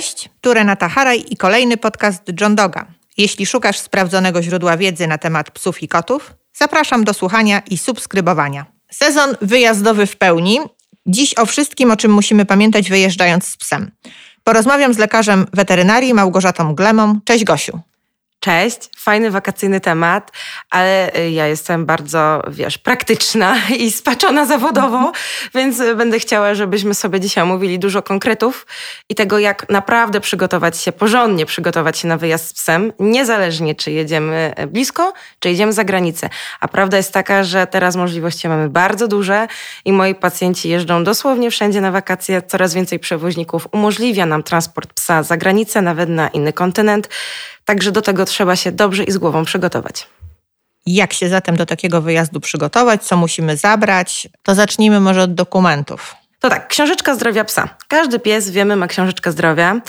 Cześć, tu Renata Haraj i kolejny podcast John Doga. Jeśli szukasz sprawdzonego źródła wiedzy na temat psów i kotów, zapraszam do słuchania i subskrybowania. Sezon wyjazdowy w pełni. Dziś o wszystkim, o czym musimy pamiętać wyjeżdżając z psem. Porozmawiam z lekarzem weterynarii Małgorzatą Glemą. Cześć Gosiu. Cześć, fajny wakacyjny temat, ale y, ja jestem bardzo, wiesz, praktyczna i spaczona zawodowo, więc będę chciała, żebyśmy sobie dzisiaj omówili dużo konkretów i tego, jak naprawdę przygotować się, porządnie przygotować się na wyjazd z psem, niezależnie czy jedziemy blisko, czy jedziemy za granicę. A prawda jest taka, że teraz możliwości mamy bardzo duże i moi pacjenci jeżdżą dosłownie wszędzie na wakacje. Coraz więcej przewoźników umożliwia nam transport psa za granicę, nawet na inny kontynent. Także do tego trzeba się dobrze i z głową przygotować. Jak się zatem do takiego wyjazdu przygotować? Co musimy zabrać? To zacznijmy może od dokumentów. To tak, książeczka zdrowia psa. Każdy pies, wiemy, ma książeczkę zdrowia.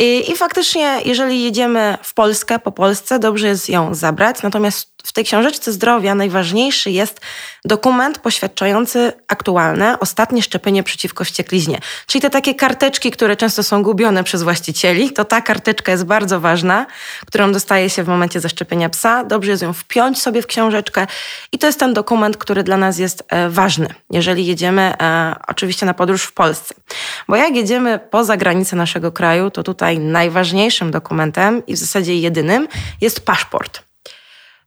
I, I, faktycznie, jeżeli jedziemy w Polskę, po Polsce, dobrze jest ją zabrać. Natomiast w tej książeczce zdrowia najważniejszy jest dokument poświadczający aktualne, ostatnie szczepienie przeciwko wściekliźnie. Czyli te takie karteczki, które często są gubione przez właścicieli, to ta karteczka jest bardzo ważna, którą dostaje się w momencie zaszczepienia psa. Dobrze jest ją wpiąć sobie w książeczkę i to jest ten dokument, który dla nas jest e, ważny, jeżeli jedziemy e, oczywiście na podróż w Polsce. Bo jak jedziemy poza granicę naszego kraju, to tutaj najważniejszym dokumentem i w zasadzie jedynym jest paszport.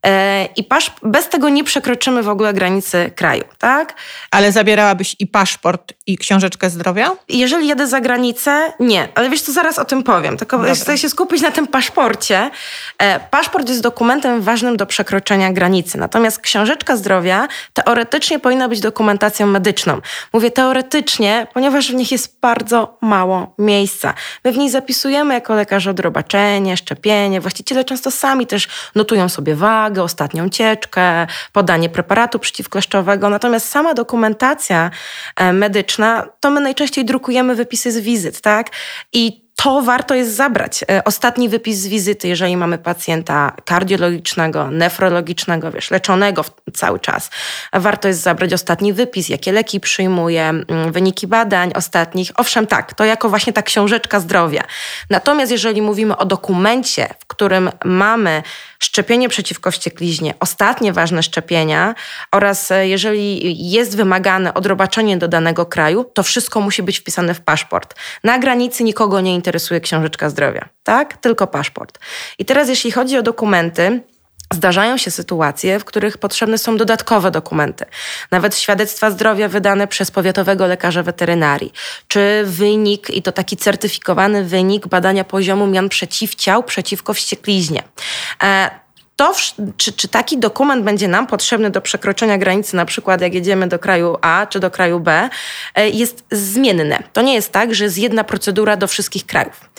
E, I pasz, bez tego nie przekroczymy w ogóle granicy kraju, tak? Ale zabierałabyś i paszport, i książeczkę zdrowia? Jeżeli jedę za granicę, nie. Ale wiesz co, zaraz o tym powiem. Tylko Dobra. chcę się skupić na tym paszporcie. E, paszport jest dokumentem ważnym do przekroczenia granicy. Natomiast książeczka zdrowia teoretycznie powinna być dokumentacją medyczną. Mówię teoretycznie, ponieważ w nich jest bardzo mało miejsca. My w niej zapisujemy jako lekarze odrobaczenie, szczepienie. Właściciele często sami też notują sobie wagę, ostatnią cieczkę, podanie preparatu przeciwkleszczowego. Natomiast sama dokumentacja e, medyczna, to my najczęściej drukujemy wypisy z wizyt, tak? I to warto jest zabrać. E, ostatni wypis z wizyty, jeżeli mamy pacjenta kardiologicznego, nefrologicznego, wiesz, leczonego cały czas. Warto jest zabrać ostatni wypis, jakie leki przyjmuje, mm, wyniki badań ostatnich. Owszem, tak, to jako właśnie ta książeczka zdrowia. Natomiast jeżeli mówimy o dokumencie, w którym mamy szczepienie przeciwko wściekliźnie, ostatnie ważne szczepienia oraz e, jeżeli jest wymagane odrobaczenie do danego kraju, to wszystko musi być wpisane w paszport. Na granicy nikogo nie interesuje książeczka zdrowia, tak? Tylko paszport. I teraz jeśli chodzi o dokumenty, Zdarzają się sytuacje, w których potrzebne są dodatkowe dokumenty, nawet świadectwa zdrowia wydane przez powiatowego lekarza weterynarii, czy wynik, i to taki certyfikowany wynik badania poziomu mian przeciwciał przeciwko wściekliźnie. To, czy, czy taki dokument będzie nam potrzebny do przekroczenia granicy, na przykład jak jedziemy do kraju A czy do kraju B, e, jest zmienne. To nie jest tak, że jest jedna procedura do wszystkich krajów.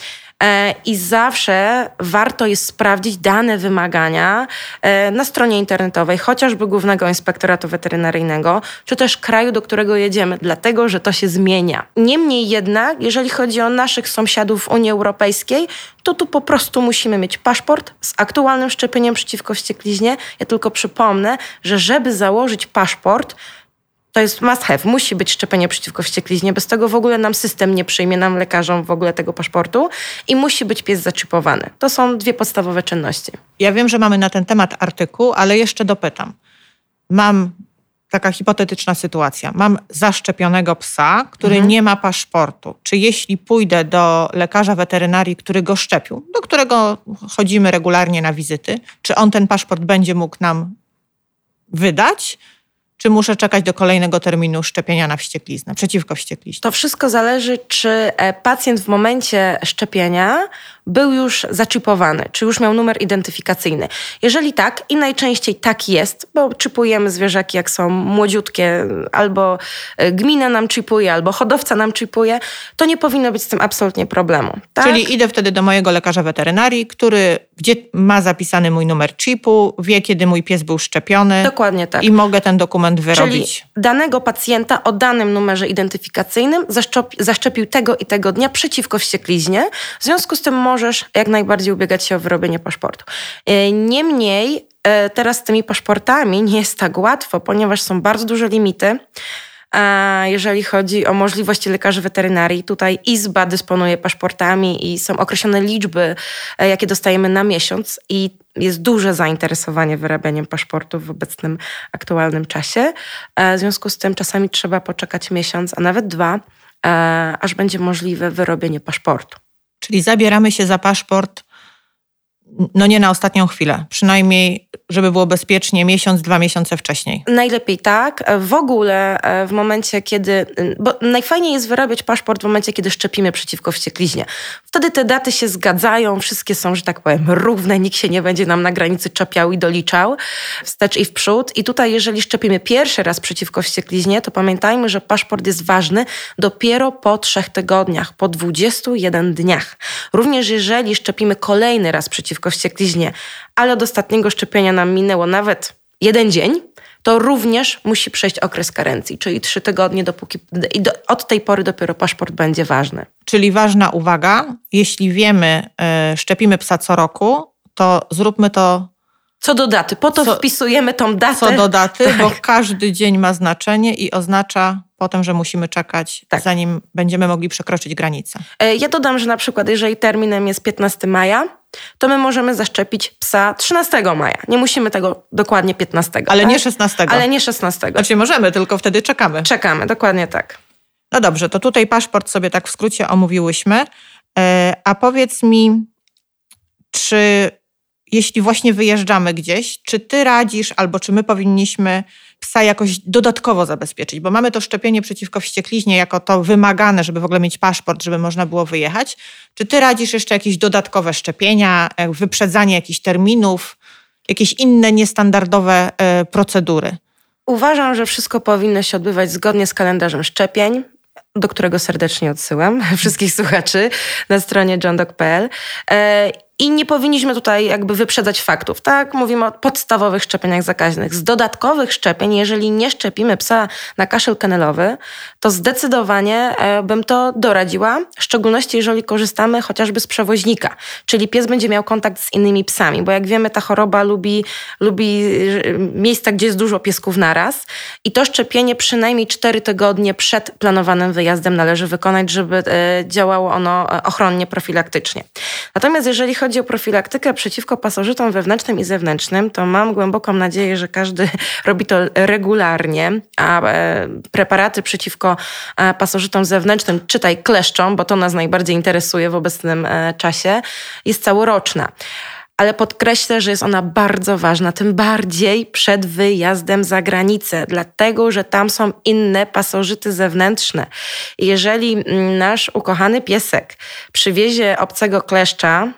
E, I zawsze warto jest sprawdzić dane wymagania e, na stronie internetowej, chociażby Głównego Inspektoratu Weterynaryjnego, czy też kraju, do którego jedziemy, dlatego że to się zmienia. Niemniej jednak, jeżeli chodzi o naszych sąsiadów w Unii Europejskiej, to tu po prostu musimy mieć paszport z aktualnym szczepieniem przeciwko wściekliźnie. Ja tylko przypomnę, że żeby założyć paszport, to jest must have. Musi być szczepienie przeciwko wściekliźnie. Bez tego w ogóle nam system nie przyjmie, nam lekarzom w ogóle tego paszportu i musi być pies zaczipowany. To są dwie podstawowe czynności. Ja wiem, że mamy na ten temat artykuł, ale jeszcze dopytam. Mam taka hipotetyczna sytuacja. Mam zaszczepionego psa, który mhm. nie ma paszportu. Czy jeśli pójdę do lekarza weterynarii, który go szczepił, do którego chodzimy regularnie na wizyty, czy on ten paszport będzie mógł nam wydać? Czy muszę czekać do kolejnego terminu szczepienia na wściekliznę, przeciwko wściekliźnie? To wszystko zależy, czy e, pacjent w momencie szczepienia był już zaczipowany, czy już miał numer identyfikacyjny. Jeżeli tak, i najczęściej tak jest, bo czipujemy zwierzaki jak są młodziutkie, albo e, gmina nam czipuje, albo hodowca nam czipuje, to nie powinno być z tym absolutnie problemu. Tak? Czyli idę wtedy do mojego lekarza weterynarii, który gdzie ma zapisany mój numer chipu, wie kiedy mój pies był szczepiony. Dokładnie tak. I mogę ten dokument wyrobić. Czyli danego pacjenta o danym numerze identyfikacyjnym zaszczepił tego i tego dnia przeciwko wściekliźnie. W związku z tym możesz jak najbardziej ubiegać się o wyrobienie paszportu. E, niemniej e, teraz z tymi paszportami nie jest tak łatwo, ponieważ są bardzo duże limity. jeżeli chodzi o możliwości lekarzy weterynarii. Tutaj Izba dysponuje paszportami i są określone liczby, e, jakie dostajemy na miesiąc i jest duże zainteresowanie wyrabianiem paszportów w obecnym aktualnym czasie. W związku z tym czasami trzeba poczekać miesiąc, a nawet dwa, aż będzie możliwe wyrobienie paszportu. Czyli zabieramy się za paszport no nie na ostatnią chwilę. Przynajmniej, żeby było bezpiecznie, miesiąc, dwa miesiące wcześniej. Najlepiej tak. W ogóle e, w momencie, kiedy. Bo najfajniej jest wyrabiać paszport w momencie, kiedy szczepimy przeciwko wściekliźnie. Wtedy te daty się zgadzają, wszystkie są, że tak powiem, równe, nikt się nie będzie nam na granicy czepiał i doliczał wstecz i w przód. I tutaj, jeżeli szczepimy pierwszy raz przeciwko wściekliźnie, to pamiętajmy, że paszport jest ważny dopiero po trzech tygodniach, po 21 dniach. Również jeżeli szczepimy kolejny raz przeciwko przeciwko wściekliźnie, ale od ostatniego szczepienia nam minęło nawet jeden dzień, to również musi przejść okres karencji, czyli trzy tygodnie, dopóki i do, od tej pory dopiero paszport będzie ważny. Czyli ważna uwaga, jeśli wiemy, yy, szczepimy psa co roku, to zróbmy to. Co do daty, po to co, wpisujemy tą datę. Co do daty, tak. bo każdy dzień ma znaczenie i oznacza potem, że musimy czekać, tak. zanim będziemy mogli przekroczyć granicę. E, ja dodam, że na przykład, jeżeli terminem jest 15 maja, to my możemy zaszczepić psa 13 maja. Nie musimy tego dokładnie 15. Ale tak? nie 16. Ale nie 16. Znaczy możemy, tylko wtedy czekamy. Czekamy, dokładnie tak. No dobrze, to tutaj paszport sobie tak w skrócie omówiłyśmy. E, a powiedz mi, czy jeśli właśnie wyjeżdżamy gdzieś, czy ty radzisz, albo czy my powinniśmy psa jakoś dodatkowo zabezpieczyć? Bo mamy to szczepienie przeciwko wściekliźnie jako to wymagane, żeby w ogóle mieć paszport, żeby można było wyjechać. Czy ty radzisz jeszcze jakieś dodatkowe szczepienia, e, wyprzedzanie jakichś terminów, jakieś inne niestandardowe e, procedury? Uważam, że wszystko powinno się odbywać zgodnie z kalendarzem szczepień do którego serdecznie odsyłam wszystkich słuchaczy na stronie johndog.pl. I nie powinniśmy tutaj jakby wyprzedzać faktów, tak? Mówimy o podstawowych szczepieniach zakaźnych. Z dodatkowych szczepień, jeżeli nie szczepimy psa na kaszel kanelowy, to zdecydowanie e, bym to doradziła, w szczególności jeżeli korzystamy chociażby z przewoźnika, czyli pies będzie miał kontakt z innymi psami, bo jak wiemy, ta choroba lubi, lubi e, miejsca, gdzie jest dużo piesków naraz i to szczepienie przynajmniej 4 tygodnie przed planowanym wyjazdem należy wykonać, żeby e, działało ono ochronnie, profilaktycznie. Natomiast jeżeli chodzi o profilaktykę przeciwko pasożytom wewnętrznym i zewnętrznym, to mam głęboką nadzieję, że każdy robi to regularnie, a e, preparaty przeciwko e, pasożytom zewnętrznym, czytaj kleszczom, bo to nas najbardziej interesuje w obecnym e, czasie, jest całoroczna ale podkreślę, że jest ona bardzo ważna, tym bardziej przed wyjazdem za granicę, dlatego że tam są inne pasożyty zewnętrzne. Jeżeli mm, nasz ukochany piesek przywiezie obcego kleszcza,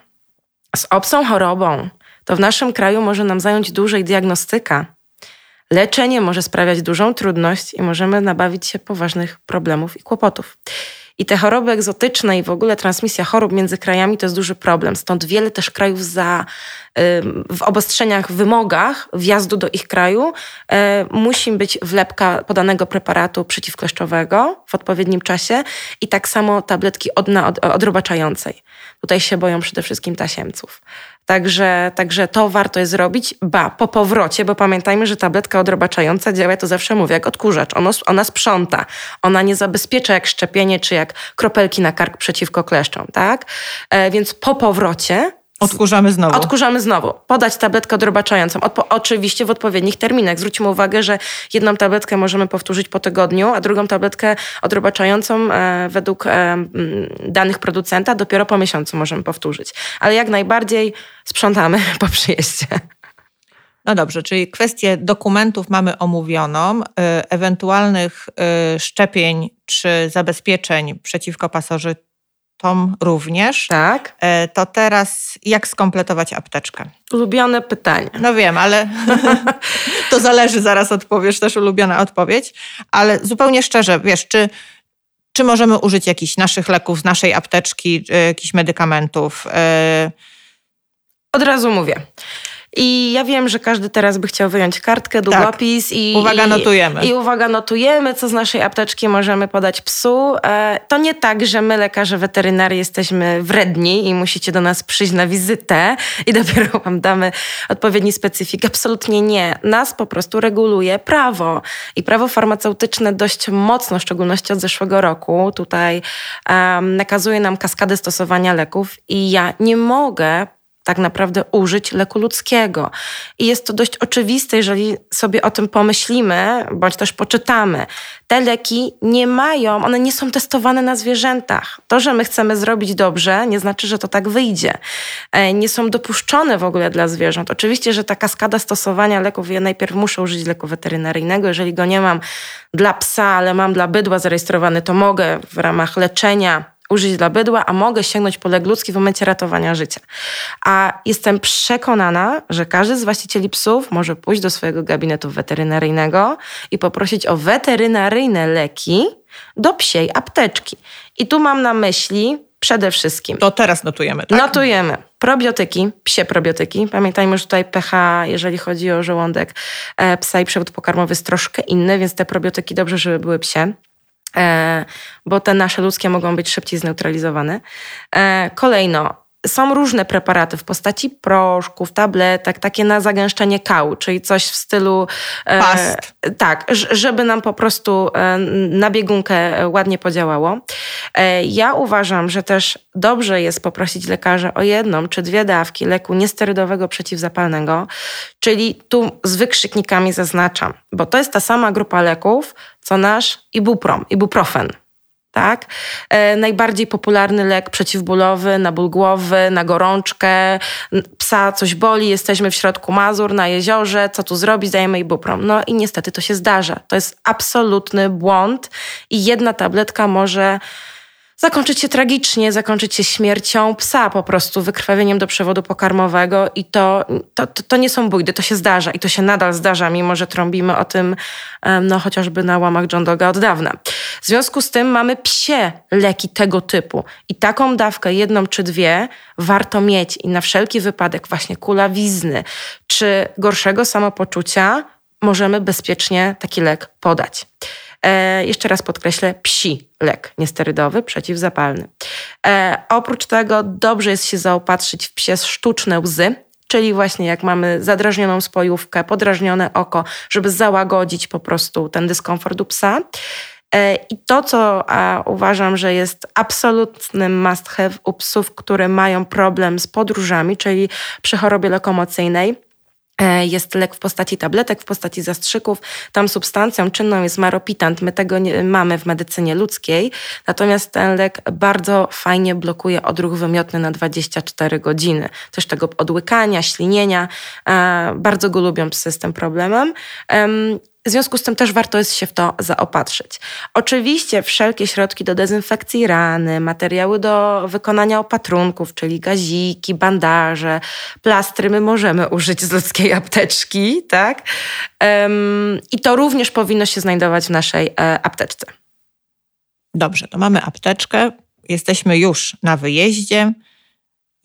z obcą chorobą, to w naszym kraju może nam zająć dłużej diagnostyka. Leczenie może sprawiać dużą trudność i możemy nabawić się poważnych problemów i kłopotów. I te choroby egzotyczne i w ogóle transmisja chorób między krajami to jest duży problem. Stąd wiele też krajów za, w obostrzeniach, wymogach wjazdu do ich kraju musi być wlepka podanego preparatu przeciwkleszczowego w odpowiednim czasie i tak samo tabletki odna, od, odrobaczającej. Tutaj się boją przede wszystkim tasiemców. Także, także to warto jest zrobić, ba, po powrocie, bo pamiętajmy, że tabletka odrobaczająca działa, ja to zawsze mówię, jak odkurzacz. Ono, ona sprząta. Ona nie zabezpiecza jak szczepienie, czy jak kropelki na kark przeciwko kleszczom, tak? E, więc po powrocie Odkurzamy znowu. Odkurzamy znowu. Podać tabletkę odrobaczającą. Odpo oczywiście w odpowiednich terminach. Zwróćmy uwagę, że jedną tabletkę możemy powtórzyć po tygodniu, a drugą tabletkę odrobaczającą e, według e, danych producenta dopiero po miesiącu możemy powtórzyć. Ale jak najbardziej sprzątamy po przyjeździe. No dobrze, czyli kwestię dokumentów mamy omówioną, e, ewentualnych e, szczepień czy zabezpieczeń przeciwko pasożytom Tom również. Tak. E, to teraz jak skompletować apteczkę? Ulubione pytanie. No wiem, ale to zależy, zaraz odpowiesz, też ulubiona odpowiedź. Ale zupełnie szczerze, wiesz, czy, czy możemy użyć jakichś naszych leków z naszej apteczki, jakichś medykamentów? Od razu mówię. I ja wiem, że każdy teraz by chciał wyjąć kartkę, tak. długopis tak. i... Uwaga, notujemy. I, I uwaga, notujemy, co z naszej apteczki możemy podać psu. E, to nie tak, że my, lekarze weterynarii, jesteśmy wredni i musicie do nas przyjść na wizytę i dopiero wam damy odpowiedni specyfik. Absolutnie nie. Nas po prostu reguluje prawo. I prawo farmaceutyczne dość mocno, w szczególności od zeszłego roku, tutaj um, nakazuje nam kaskadę stosowania leków i ja nie mogę tak naprawdę użyć leku ludzkiego. I jest to dość oczywiste, jeżeli sobie o tym pomyślimy, bądź też poczytamy. Te leki nie mają, one nie są testowane na zwierzętach. To, że my chcemy zrobić dobrze, nie znaczy, że to tak wyjdzie. E, nie są dopuszczone w ogóle dla zwierząt. Oczywiście, że ta kaskada stosowania leków, ja najpierw muszę użyć leku weterynaryjnego. Jeżeli go nie mam dla psa, ale mam dla bydła zarejestrowany, to mogę w ramach leczenia użyć dla bydła, a mogę sięgnąć po lek ludzki w momencie ratowania życia. A jestem przekonana, że każdy z właścicieli psów może pójść do swojego gabinetu weterynaryjnego i poprosić o weterynaryjne leki do psiej apteczki. I tu mam na myśli przede wszystkim. To teraz notujemy. Tak? Notujemy. Probiotyki, psie probiotyki. Pamiętajmy, że tutaj pH, jeżeli chodzi o żołądek e, psa i przewód pokarmowy jest troszkę inny, więc te probiotyki dobrze, żeby były psie. E, bo te nasze ludzkie mogą być szybciej zneutralizowane. E, kolejno, są różne preparaty w postaci proszków, tabletek, takie na zagęszczenie kału, czyli coś w stylu. E, Past. E, tak, żeby nam po prostu e, na biegunkę ładnie podziałało. E, ja uważam, że też dobrze jest poprosić lekarza o jedną czy dwie dawki leku niesterydowego przeciwzapalnego, czyli tu z wykrzyknikami zaznaczam, bo to jest ta sama grupa leków, co nasz ibuprom, ibuprofen tak? E, najbardziej popularny lek przeciwbólowy na ból głowy, na gorączkę, psa coś boli, jesteśmy w środku Mazur, na jeziorze, co tu zrobić, dajemy ibuprom. No i niestety to się zdarza. To jest absolutny błąd i jedna tabletka może zakończyć się tragicznie, zakończyć się śmiercią psa po prostu, wykrwawieniem do przewodu pokarmowego i to, to, to, nie są bójdy, to się zdarza i to się nadal zdarza, mimo że trąbimy o tym no chociażby na łamach John Doga od dawna. W związku z tym mamy psie leki tego typu i taką dawkę, jedną czy dwie, warto mieć i na wszelki wypadek właśnie kulawizny czy gorszego samopoczucia możemy bezpiecznie taki lek podać. E, jeszcze raz podkreślę, psi lek niesterydowy, przeciwzapalny. E, oprócz tego dobrze jest się zaopatrzyć w psie sztuczne łzy, czyli właśnie jak mamy zadrażnioną spojówkę, podrażnione oko, żeby załagodzić po prostu ten dyskomfort u psa. E, I to, co uważam, że jest absolutnym must have u psów, które mają problem z podróżami, czyli przy chorobie lokomocyjnej, jest lek w postaci tabletek, w postaci zastrzyków. Tam substancją czynną jest maropitant. My tego nie mamy w medycynie ludzkiej. Natomiast ten lek bardzo fajnie blokuje odruch wymiotny na 24 godziny. Też tego odłykania, ślinienia. E, bardzo go lubią psy z tym problemem. W związku z tym też warto jest się w to zaopatrzyć. Oczywiście wszelkie środki do dezynfekcji rany, materiały do wykonania opatrunków, czyli gaziki, bandaże, plastry, my możemy użyć z ludzkiej apteczki, tak? I to również powinno się znajdować w naszej e, apteczce. Dobrze, to mamy apteczkę, jesteśmy już na wyjeździe.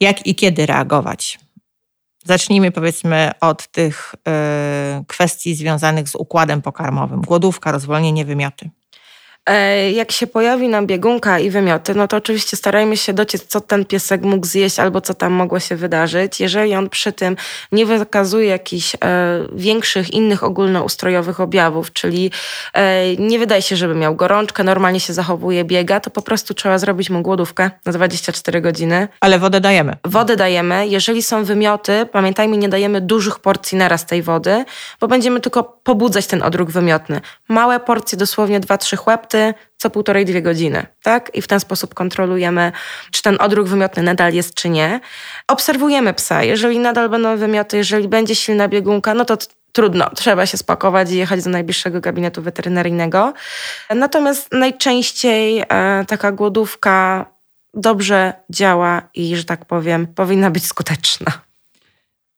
Jak i kiedy reagować? Zacznijmy powiedzmy od tych y, kwestii związanych z układem pokarmowym. Głodówka, rozwolnienie, wymioty. E, jak się pojawi nam biegunka i wymioty, no to oczywiście starajmy się dociec, co ten piesek mógł zjeść albo co tam mogło się wydarzyć. Jeżeli on przy tym nie wykazuje jakichś e, większych innych ogólnoustrojowych objawów, czyli e, nie wydaje się, żeby miał gorączkę, normalnie się zachowuje, biega, to po prostu trzeba zrobić mu głodówkę na 24 godziny. Ale wodę dajemy. Wodę dajemy. Jeżeli są wymioty, pamiętajmy, nie dajemy dużych porcji naraz tej wody, bo będziemy tylko pobudzać ten odruch wymiotny. Małe porcje, dosłownie 2-3 chłepty, co półtorej, dwie godziny, tak? I w ten sposób kontrolujemy, czy ten odruch wymiotny nadal jest, czy nie. Obserwujemy psa. Jeżeli nadal będą wymioty, jeżeli będzie silna biegunka, no to trudno, trzeba się spakować i jechać do najbliższego gabinetu weterynaryjnego. Natomiast najczęściej e, taka głodówka dobrze działa i, że tak powiem, powinna być skuteczna.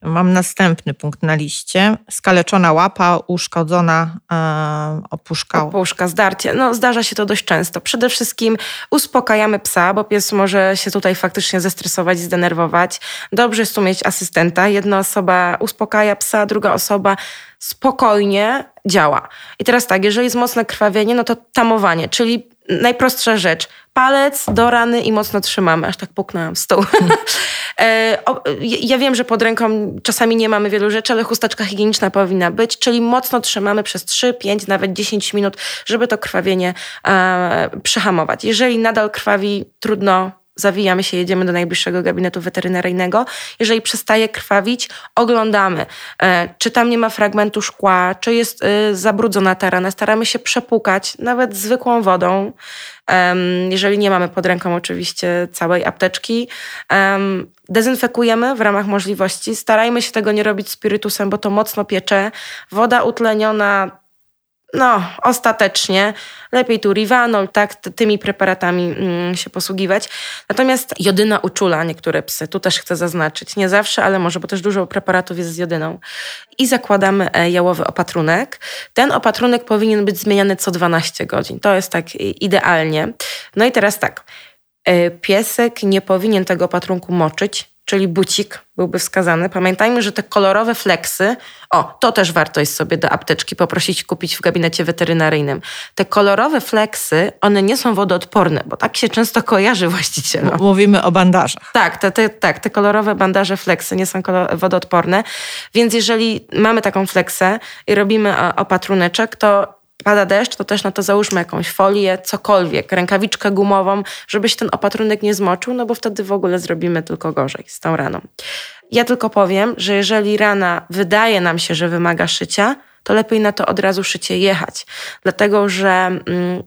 Mam następny punkt na liście. Skaleczona łapa, uszkodzona e, opuszka. Opuszka, zdarcie. No, zdarza się to dość często. Przede wszystkim uspokajamy psa, bo pies może się tutaj faktycznie zestresować, zdenerwować. Dobrze jest tu mieć asystenta. Jedna osoba uspokaja psa, druga osoba spokojnie działa. I teraz tak, jeżeli jest mocne krwawienie, no to tamowanie, czyli najprostsza rzecz. Palec do rany i mocno trzymamy. Aż tak puknęłam w stół. E, ja wiem, że pod ręką czasami nie mamy wielu rzeczy, ale chusteczka higieniczna powinna być, czyli mocno trzymamy przez 3, 5, nawet 10 minut, żeby to krwawienie e, przyhamować. Jeżeli nadal krwawi, trudno zawijamy się, jedziemy do najbliższego gabinetu weterynaryjnego. Jeżeli przestaje krwawić, oglądamy, e, czy tam nie ma fragmentu szkła, czy jest e, zabrudzona ta rana. Staramy się przepukać, nawet zwykłą wodą, jeżeli nie mamy pod ręką oczywiście całej apteczki. Dezynfekujemy w ramach możliwości. Starajmy się tego nie robić spirytusem, bo to mocno piecze. Woda utleniona no, ostatecznie lepiej tu Rivanol, tak, tymi preparatami mm, się posługiwać. Natomiast jodyna uczula niektóre psy, tu też chcę zaznaczyć, nie zawsze, ale może, bo też dużo preparatów jest z jodyną. I zakładamy e, jałowy opatrunek. Ten opatrunek powinien być zmieniany co 12 godzin. To jest tak idealnie. No i teraz tak, e, piesek nie powinien tego opatrunku moczyć, czyli bucik byłby wskazany. Pamiętajmy, że te kolorowe fleksy, o, to też warto jest sobie do apteczki poprosić kupić w gabinecie weterynaryjnym. Te kolorowe fleksy, one nie są wodoodporne, bo tak się często kojarzy właścicielom. Mówimy o bandażach. Tak, te, te, tak, te kolorowe bandaże fleksy nie są wodoodporne, więc jeżeli mamy taką fleksę i robimy opatruneczek, to pada deszcz, to też na to załóżmy jakąś folię, cokolwiek, rękawiczkę gumową, żeby się ten opatrunek nie zmoczył, no bo wtedy w ogóle zrobimy tylko gorzej z tą raną. Ja tylko powiem, że jeżeli rana wydaje nam się, że wymaga szycia, to lepiej na to od razu szycie jechać, dlatego że mm,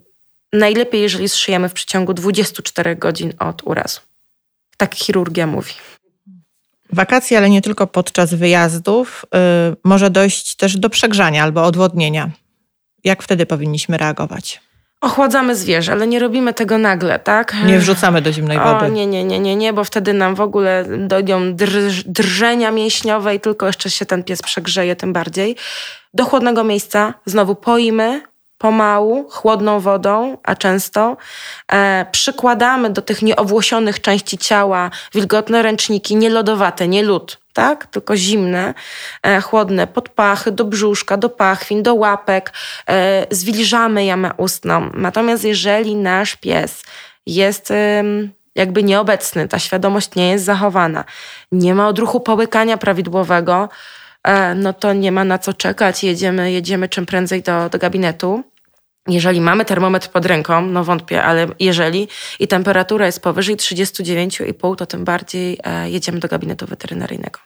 najlepiej, jeżeli zszyjemy w przeciągu 24 godzin od urazu. Tak chirurgia mówi. Wakacje, ale nie tylko podczas wyjazdów, yy, może dojść też do przegrzania albo odwodnienia. Jak wtedy powinniśmy reagować? Ochładzamy zwierzę, ale nie robimy tego nagle, tak? Nie wrzucamy do zimnej wody. O, nie, nie, nie, nie, nie, bo wtedy nam w ogóle dojdą drż, drżenia mięśniowe i tylko jeszcze się ten pies przegrzeje tym bardziej. Do chłodnego miejsca znowu poimy, pomału, chłodną wodą, a często e, przykładamy do tych nieowłosionych części ciała wilgotne ręczniki, nie lodowate, nie lód, tak? tylko zimne, e, chłodne, pod pachy, do brzuszka, do pachwin, do łapek, e, zwilżamy jamę ustną. Natomiast jeżeli nasz pies jest e, jakby nieobecny, ta świadomość nie jest zachowana, nie ma odruchu połykania prawidłowego, no to nie ma na co czekać, jedziemy, jedziemy czym prędzej do, do gabinetu. Jeżeli mamy termometr pod ręką, no wątpię, ale jeżeli i temperatura jest powyżej 39,5, to tym bardziej e, jedziemy do gabinetu weterynaryjnego.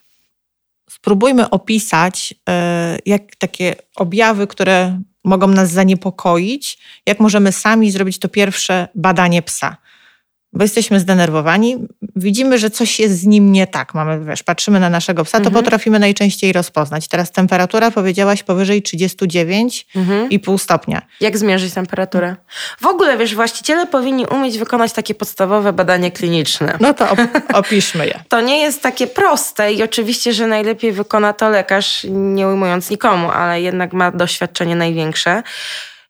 Spróbujmy opisać e, jak takie objawy, które mogą nas zaniepokoić, jak możemy sami zrobić to pierwsze badanie psa bo jesteśmy zdenerwowani, widzimy, że coś jest z nim nie tak. Mamy, wiesz, patrzymy na naszego psa, to mhm. potrafimy najczęściej rozpoznać. Teraz temperatura powiedziałaś powyżej 39,5 mhm. stopnia. Jak zmierzyć temperaturę? W ogóle, wiesz, właściciele powinni umieć wykonać takie podstawowe badanie kliniczne. No to op opiszmy je. To nie jest takie proste i oczywiście, że najlepiej wykona to lekarz, nie ujmując nikomu, ale jednak ma doświadczenie największe.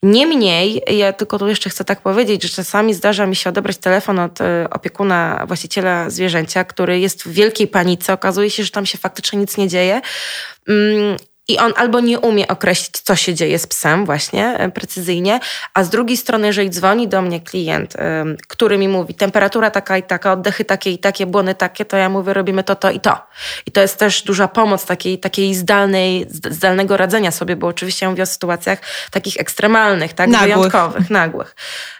Niemniej, ja tylko tu jeszcze chcę tak powiedzieć, że czasami zdarza mi się odebrać telefon od e, opiekuna, właściciela zwierzęcia, który jest w wielkiej panice. Okazuje się, że tam się faktycznie nic nie dzieje. I on albo nie umie określić, co się dzieje z psem, właśnie e, precyzyjnie, a z drugiej strony, jeżeli dzwoni do mnie klient, który mi mówi, temperatura taka i taka, oddechy takie i takie, błony takie, to ja mówię, robimy to, to i to. I to jest też duża pomoc takiej, takiej zdalnej, zdalnego radzenia sobie, bo oczywiście ja mówię o sytuacjach takich ekstremalnych, tak, nagłych. wyjątkowych, nagłych,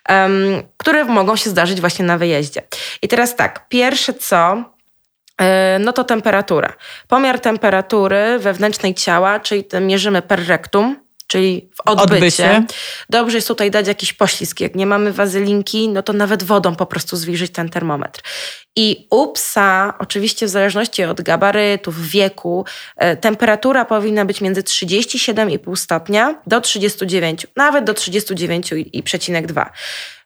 um, które mogą się zdarzyć właśnie na wyjeździe. I teraz tak, pierwsze co, no to temperatura. Pomiar temperatury wewnętrznej ciała, czyli mierzymy per rectum, czyli w odbycie. odbycie. Dobrze jest tutaj dać jakiś poślizg. Jak nie mamy wazylinki, no to nawet wodą po prostu zwilżyć ten termometr. I u psa, oczywiście w zależności od gabarytów, wieku, e, temperatura powinna być między 37,5 stopnia do 39, nawet do 39,2.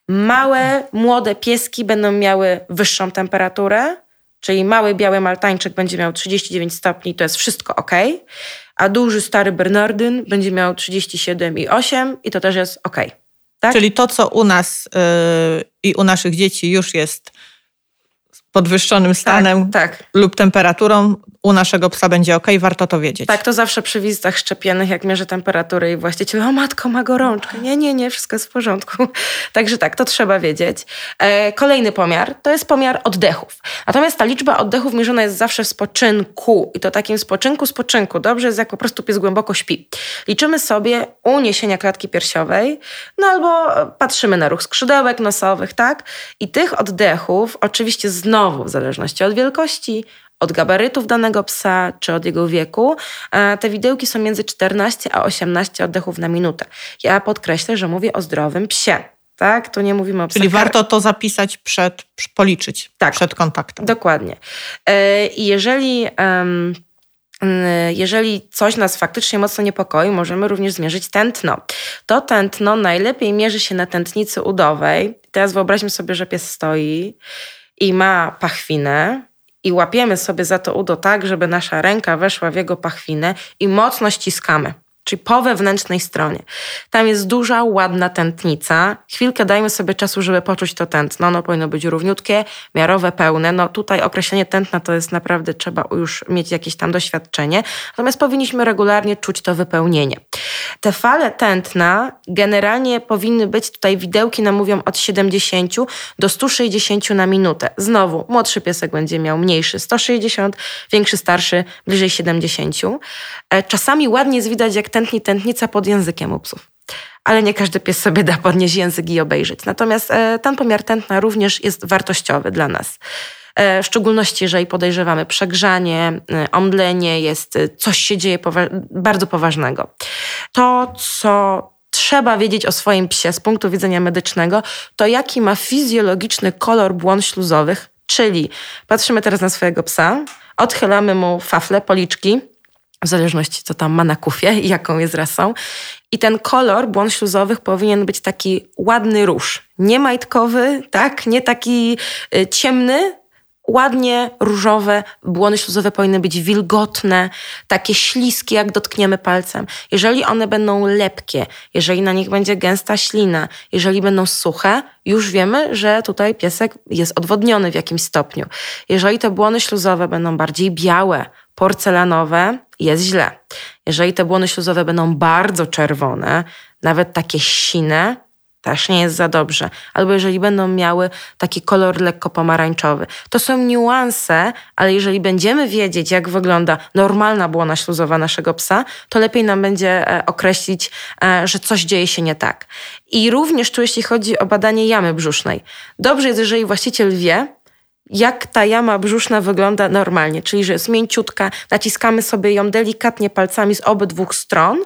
Małe, młode pieski będą miały wyższą temperaturę, Czyli mały biały maltańczyk będzie miał 39 stopni, to jest wszystko ok, a duży stary Bernardyn będzie miał 37,8 i to też jest ok. Tak? Czyli to, co u nas yy, i u naszych dzieci już jest podwyższonym stanem tak, tak. lub temperaturą, u naszego psa będzie ok, warto to wiedzieć. Tak, to zawsze przy wizytach szczepionych, jak mierzę temperaturę i właściciel, o matko, ma gorączkę. Nie, nie, nie, wszystko jest w porządku. Także tak, to trzeba wiedzieć. E, kolejny pomiar to jest pomiar oddechów. Natomiast ta liczba oddechów mierzona jest zawsze w spoczynku i to takim spoczynku, spoczynku. Dobrze jest, jak po prostu pies głęboko śpi. Liczymy sobie uniesienia klatki piersiowej, no albo patrzymy na ruch skrzydełek nosowych, tak? I tych oddechów, oczywiście znowu w zależności od wielkości, od gabarytów danego psa czy od jego wieku. E, te widełki są między 14 a 18 oddechów na minutę. Ja podkreślę, że mówię o zdrowym psie. Tak? To nie mówimy o psach. Czyli warto to zapisać przed, policzyć tak, przed kontaktem. Dokładnie. E, I jeżeli jeżeli coś nas faktycznie mocno niepokoi, możemy również zmierzyć tętno. To tętno najlepiej mierzy się na tętnicy udowej. Teraz wyobraźmy sobie, że pies stoi i ma pachwinę, i łapiemy sobie za to udo tak, żeby nasza ręka weszła w jego pachwinę i mocno ściskamy czyli po wewnętrznej stronie. Tam jest duża, ładna tętnica. Chwilkę dajmy sobie czasu, żeby poczuć to tętno. Ono powinno być równiutkie, miarowe, pełne. No tutaj określenie tętna to jest naprawdę, trzeba już mieć jakieś tam doświadczenie. Natomiast powinniśmy regularnie czuć to wypełnienie. Te fale tętna generalnie powinny być, tutaj widełki nam mówią od 70 do 160 na minutę. Znowu, młodszy piesek będzie miał mniejszy 160, większy, starszy bliżej 70. E, czasami ładnie jest widać, jak tętni tętnica pod językiem u psów. Ale nie każdy pies sobie da podnieść język i obejrzeć. Natomiast e, ten pomiar tętna również jest wartościowy dla nas. E, w szczególności, jeżeli podejrzewamy przegrzanie, e, omdlenie, jest coś się dzieje powa bardzo poważnego. To, co trzeba wiedzieć o swoim psie z punktu widzenia medycznego, to jaki ma fizjologiczny kolor błon śluzowych, czyli patrzymy teraz na swojego psa, odchylamy mu fafle, policzki, w zależności co tam ma na kufie i jaką jest rasą. I ten kolor błon śluzowych powinien być taki ładny róż. Nie majtkowy, tak? Nie taki y, ciemny, ładnie różowe, błony śluzowe powinny być wilgotne, takie śliskie, jak dotkniemy palcem. Jeżeli one będą lepkie, jeżeli na nich będzie gęsta ślina, jeżeli będą suche, już wiemy, że tutaj piesek jest odwodniony w jakimś stopniu. Jeżeli te błony śluzowe będą bardziej białe, porcelanowe, jest źle. Jeżeli te błony śluzowe będą bardzo czerwone, nawet takie sine, też nie jest za dobrze. Albo jeżeli będą miały taki kolor lekko pomarańczowy. To są niuanse, ale jeżeli będziemy wiedzieć, jak wygląda normalna błona śluzowa naszego psa, to lepiej nam będzie e, określić, e, że coś dzieje się nie tak. I również tu, jeśli chodzi o badanie jamy brzusznej. Dobrze jest, jeżeli właściciel wie, jak ta jama brzuszna wygląda normalnie, czyli że jest mięciutka, naciskamy sobie ją delikatnie palcami z obydwu stron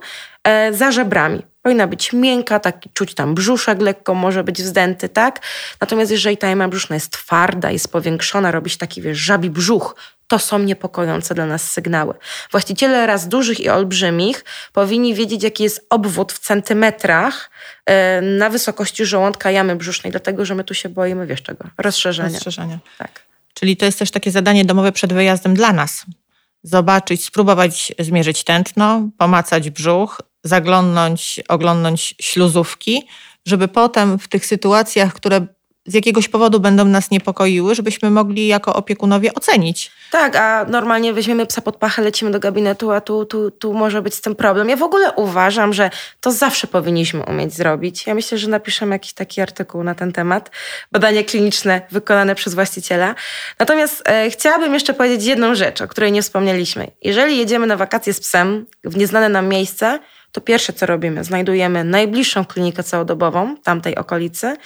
za żebrami. Powinna być miękka, taki czuć tam brzuszek lekko może być wzdęty, tak? Natomiast jeżeli ta jama brzuszna jest twarda, jest powiększona, robi się taki, wiesz, żabi brzuch, to są niepokojące dla nas sygnały. Właściciele raz dużych i olbrzymich powinni wiedzieć, jaki jest obwód w centymetrach e, na wysokości żołądka jamy brzusznej, dlatego że my tu się boimy, wiesz czego? Rozszerzenia. Rozszerzenia. Tak. Czyli to jest też takie zadanie domowe przed wyjazdem dla nas. Zobaczyć, spróbować zmierzyć tętno, pomacać brzuch, zaglądnąć, oglądnąć śluzówki, żeby potem w tych sytuacjach, które z jakiegoś powodu będą nas niepokoiły, żebyśmy mogli jako opiekunowie ocenić. Tak, a normalnie weźmiemy psa pod pachę, lecimy do gabinetu, a tu, tu, tu może być z tym problem. Ja w ogóle uważam, że to zawsze powinniśmy umieć zrobić. Ja myślę, że napiszemy jakiś taki artykuł na ten temat. Badania kliniczne wykonane przez właściciela. Natomiast e, chciałabym jeszcze powiedzieć jedną rzecz, o której nie wspomnieliśmy. Jeżeli jedziemy na wakacje z psem w nieznane nam miejsce, to pierwsze co robimy, znajdujemy najbliższą klinikę całodobową tamtej okolicy,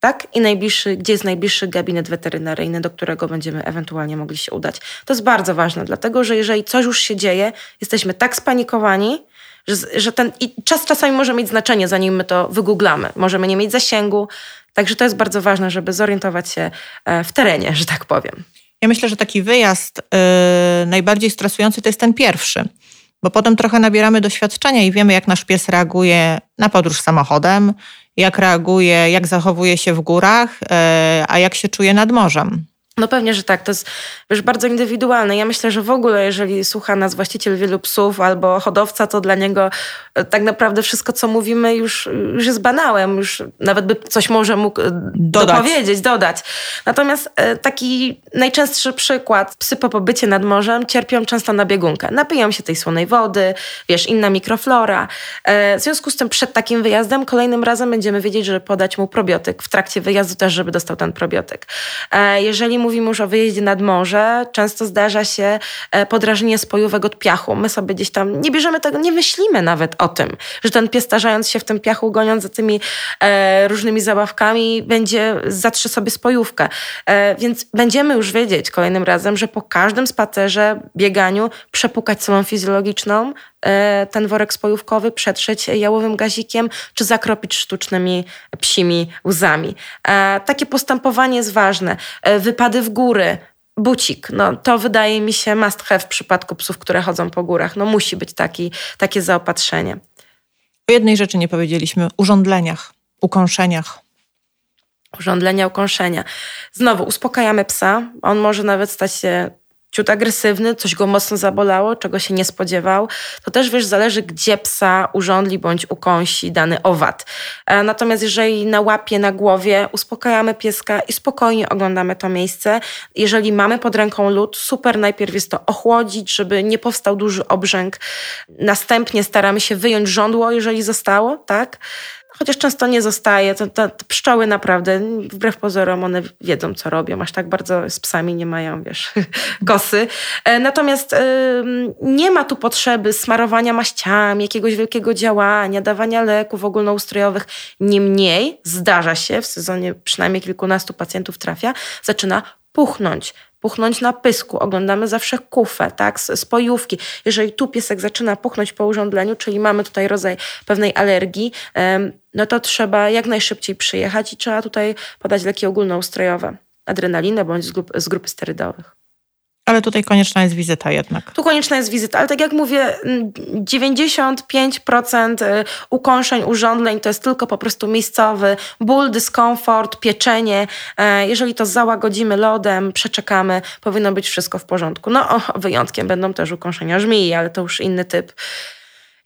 tak? I najbliższy, gdzie jest najbliższy gabinet weterynaryjny, do którego będziemy ewentualnie mogli się udać. To jest bardzo ważne, dlatego że jeżeli coś już się dzieje, jesteśmy tak spanikowani, że, że ten i czas czasami może mieć znaczenie, zanim my to wygooglamy. Możemy nie mieć zasięgu, także to jest bardzo ważne, żeby zorientować się e, w terenie, że tak powiem. Ja myślę, że taki wyjazd yy, najbardziej stresujący to jest ten pierwszy bo potem trochę nabieramy doświadczenia i wiemy, jak nasz pies reaguje na podróż samochodem, jak reaguje, jak zachowuje się w górach, e, a jak się czuje nad morzem. No pewnie, że tak. To jest wiesz, bardzo indywidualne. Ja myślę, że w ogóle, jeżeli słucha nas właściciel wielu psów albo hodowca, to dla niego e, tak naprawdę wszystko, co mówimy, już, już jest banałem. Już nawet by coś może mógł e, dodać. dopowiedzieć, dodać. Natomiast e, taki najczęstszy przykład. Psy po pobycie nad morzem cierpią często na biegunkę. Napiją się tej słonej wody, wiesz, inna mikroflora. W związku z tym przed takim wyjazdem kolejnym razem będziemy wiedzieć, żeby podać mu probiotyk. W trakcie wyjazdu też, żeby dostał ten probiotyk. Jeżeli mówimy już o wyjeździe nad morze, często zdarza się e, podrażnienie spojówek od piachu. My sobie gdzieś tam nie bierzemy tego, nie myślimy nawet o tym, że ten pies starzając się w tym piachu, goniąc za tymi e, różnymi zabawkami, będzie zatrze sobie spojówkę. E, więc będziemy już wiedzieć kolejnym razem, że po każdym spacerze, bieganiu przepukać solą fizjologiczną, ten worek spojówkowy przetrzeć jałowym gazikiem, czy zakropić sztucznymi psimi łzami. E, takie postępowanie jest ważne. E, wypady w góry, bucik. No, to wydaje mi się must have w przypadku psów, które chodzą po górach. No, musi być taki, takie zaopatrzenie. O jednej rzeczy nie powiedzieliśmy. Urządleniach, ukąszeniach. Urządlenia, ukąszenia. Znowu uspokajamy psa. On może nawet stać się ciut agresywny, coś go mocno zabolało, czego się nie spodziewał, to też wiesz, zależy gdzie psa urządli bądź ukąsi dany owad. E, natomiast jeżeli na łapie, na głowie, uspokajamy pieska i spokojnie oglądamy to miejsce. Jeżeli mamy pod ręką lód, super najpierw jest to ochłodzić, żeby nie powstał duży obrzęk. Następnie staramy się wyjąć żądło, jeżeli zostało, tak? Chociaż często nie zostaje. To, to, to, pszczoły naprawdę, wbrew pozorom, one wiedzą, co robią. Aż tak bardzo z psami nie mają, wiesz, kosy. E, natomiast y, nie ma tu potrzeby smarowania maściami, jakiegoś wielkiego działania, dawania leków ogólnoustrojowych. Niemniej zdarza się, w sezonie przynajmniej kilkunastu pacjentów trafia, zaczyna puchnąć, puchnąć na pysku, oglądamy zawsze kufę, tak, spojówki. Jeżeli tu piesek zaczyna puchnąć po urządleniu, czyli mamy tutaj rodzaj pewnej alergii, no to trzeba jak najszybciej przyjechać i trzeba tutaj podać leki ogólnoustrojowe, adrenalinę bądź z, grup, z grupy sterydowych. Ale tutaj konieczna jest wizyta jednak. Tu konieczna jest wizyta, ale tak jak mówię, 95% y, ukąszeń, urządleń to jest tylko po prostu miejscowy ból, dyskomfort, pieczenie. E, jeżeli to załagodzimy lodem, przeczekamy, powinno być wszystko w porządku. No, o, wyjątkiem będą też ukąszenia żmii, ale to już inny typ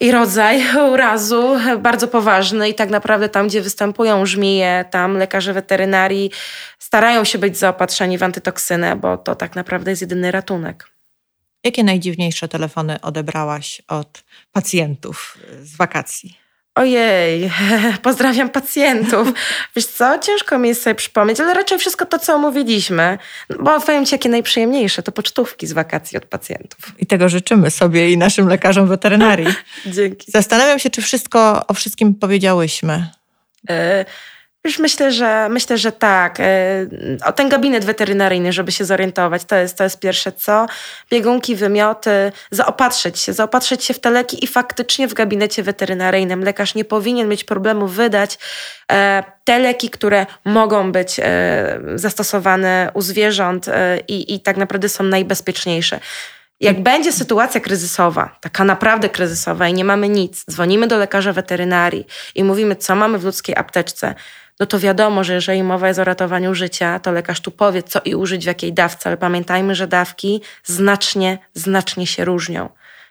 i rodzaj urazu bardzo poważny i tak naprawdę tam, gdzie występują żmije, tam lekarze weterynarii starają się być zaopatrzeni w antytoksynę, bo to tak naprawdę jest jedyny ratunek. Jakie najdziwniejsze telefony odebrałaś od pacjentów z wakacji? Ojej, pozdrawiam pacjentów. Wiesz co, ciężko mi jest sobie przypomnieć, ale raczej wszystko to, co omówiliśmy. Bo powiem Ci, jakie najprzyjemniejsze, to pocztówki z wakacji od pacjentów. I tego życzymy sobie i naszym lekarzom weterynarii. Dzięki. Zastanawiam się, czy wszystko o wszystkim powiedziałyśmy. Y już myślę, że myślę, że tak. E, o ten gabinet weterynaryjny, żeby się zorientować, to jest, to jest pierwsze co. Biegunki, wymioty, zaopatrzyć się, zaopatrzyć się w te leki i faktycznie w gabinecie weterynaryjnym lekarz nie powinien mieć problemu wydać e, te leki, które mogą być e, zastosowane u zwierząt i, i tak naprawdę są najbezpieczniejsze. Jak będzie sytuacja kryzysowa, taka naprawdę kryzysowa i nie mamy nic, dzwonimy do lekarza weterynarii i mówimy, co mamy w ludzkiej apteczce, no to wiadomo, że jeżeli mowa jest o ratowaniu życia, to lekarz tu powie, co i użyć w jakiej dawce, ale pamiętajmy, że dawki znacznie, znacznie się różnią.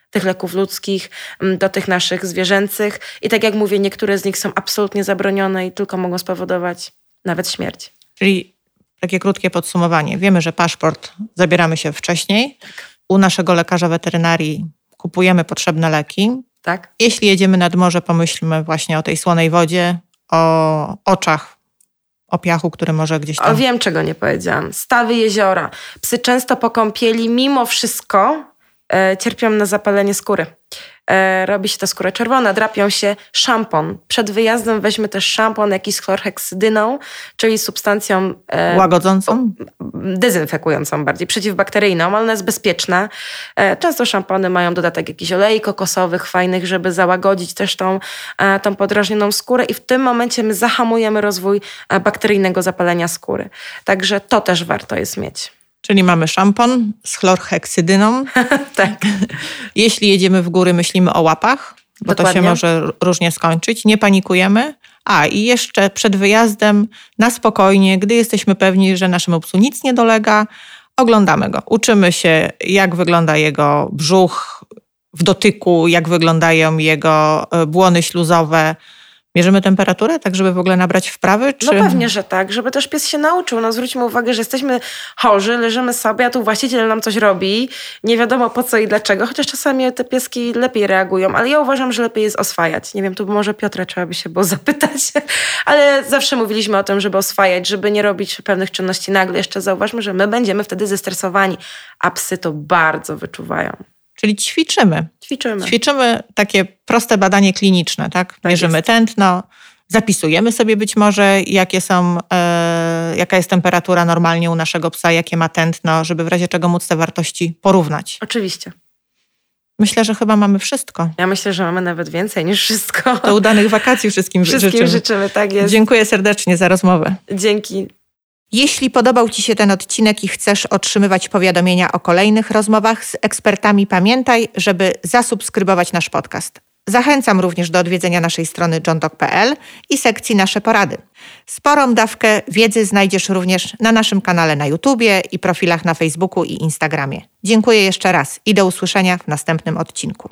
Tych leków ludzkich mm, do tych naszych zwierzęcych. I tak jak mówię, niektóre z nich są absolutnie zabronione i tylko mogą spowodować nawet śmierć. Czyli takie krótkie podsumowanie. Wiemy, że paszport zabieramy się wcześniej. Tak. U naszego lekarza weterynarii kupujemy potrzebne leki. Tak. Jeśli jedziemy nad morze, pomyślmy właśnie o tej słonej wodzie, o oczach, o piachu, który może gdzieś tam... O, wiem, czego nie powiedziałam. Stawy jeziora. Psy często po kąpieli mimo wszystko e, cierpią na zapalenie skóry. E, robi się to skóra czerwona, drapią się szampon. Przed wyjazdem weźmy też szampon jakiś z chlorheksydyną, czyli substancją e, łagodzącą, dezynfekującą bardziej, przeciwbakteryjną, ale ona jest bezpieczna. E, często szampony mają dodatek jakichś olei kokosowych fajnych, żeby załagodzić też tą, tą podrażnioną skórę i w tym momencie my zahamujemy rozwój bakteryjnego zapalenia skóry. Także to też warto jest mieć. Czyli mamy szampon z chlorheksydyną. tak. Jeśli jedziemy w góry, myślimy o łapach, bo Dokładnie. to się może różnie skończyć. Nie panikujemy, A i jeszcze przed wyjazdem na spokojnie, gdy jesteśmy pewni, że naszemu psu nic nie dolega, oglądamy go. Uczymy się, jak wygląda jego brzuch w dotyku, jak wyglądają jego e, błony śluzowe, Mierzymy temperaturę, tak żeby w ogóle nabrać wprawy? Czy... No pewnie, że tak, żeby też pies się nauczył. No zwróćmy uwagę, że jesteśmy chorzy, leżymy sobie, a tu właściciel nam coś robi, nie wiadomo po co i dlaczego, chociaż czasami te pieski lepiej reagują, ale ja uważam, że lepiej jest oswajać. Nie wiem, tu może Piotra trzeba by się było zapytać, ale zawsze mówiliśmy o tym, żeby oswajać, żeby nie robić pewnych czynności nagle. Jeszcze zauważmy, że my będziemy wtedy zestresowani, a psy to bardzo wyczuwają. Czyli ćwiczymy. Ćwiczymy. Ćwiczymy takie proste badanie kliniczne, tak? tak Mierzymy jest. tętno, zapisujemy sobie być może, jakie są, e, jaka jest temperatura normalnie u naszego psa, jakie ma tętno, żeby w razie czego móc te wartości porównać. Oczywiście. Myślę, że chyba mamy wszystko. Ja myślę, że mamy nawet więcej niż wszystko. To udanych wakacji wszystkim, wszystkim życzymy. życzymy. tak jest. Dziękuję serdecznie za rozmowę. Dzięki. Jeśli podobał Ci się ten odcinek i chcesz otrzymywać powiadomienia o kolejnych rozmowach z ekspertami, pamiętaj, żeby zasubskrybować nasz podcast. Zachęcam również do odwiedzenia naszej strony johntalk.pl i sekcji Nasze Porady. Sporą dawkę wiedzy znajdziesz również na naszym kanale na YouTubie i profilach na Facebooku i Instagramie. Dziękuję jeszcze raz i do usłyszenia w następnym odcinku.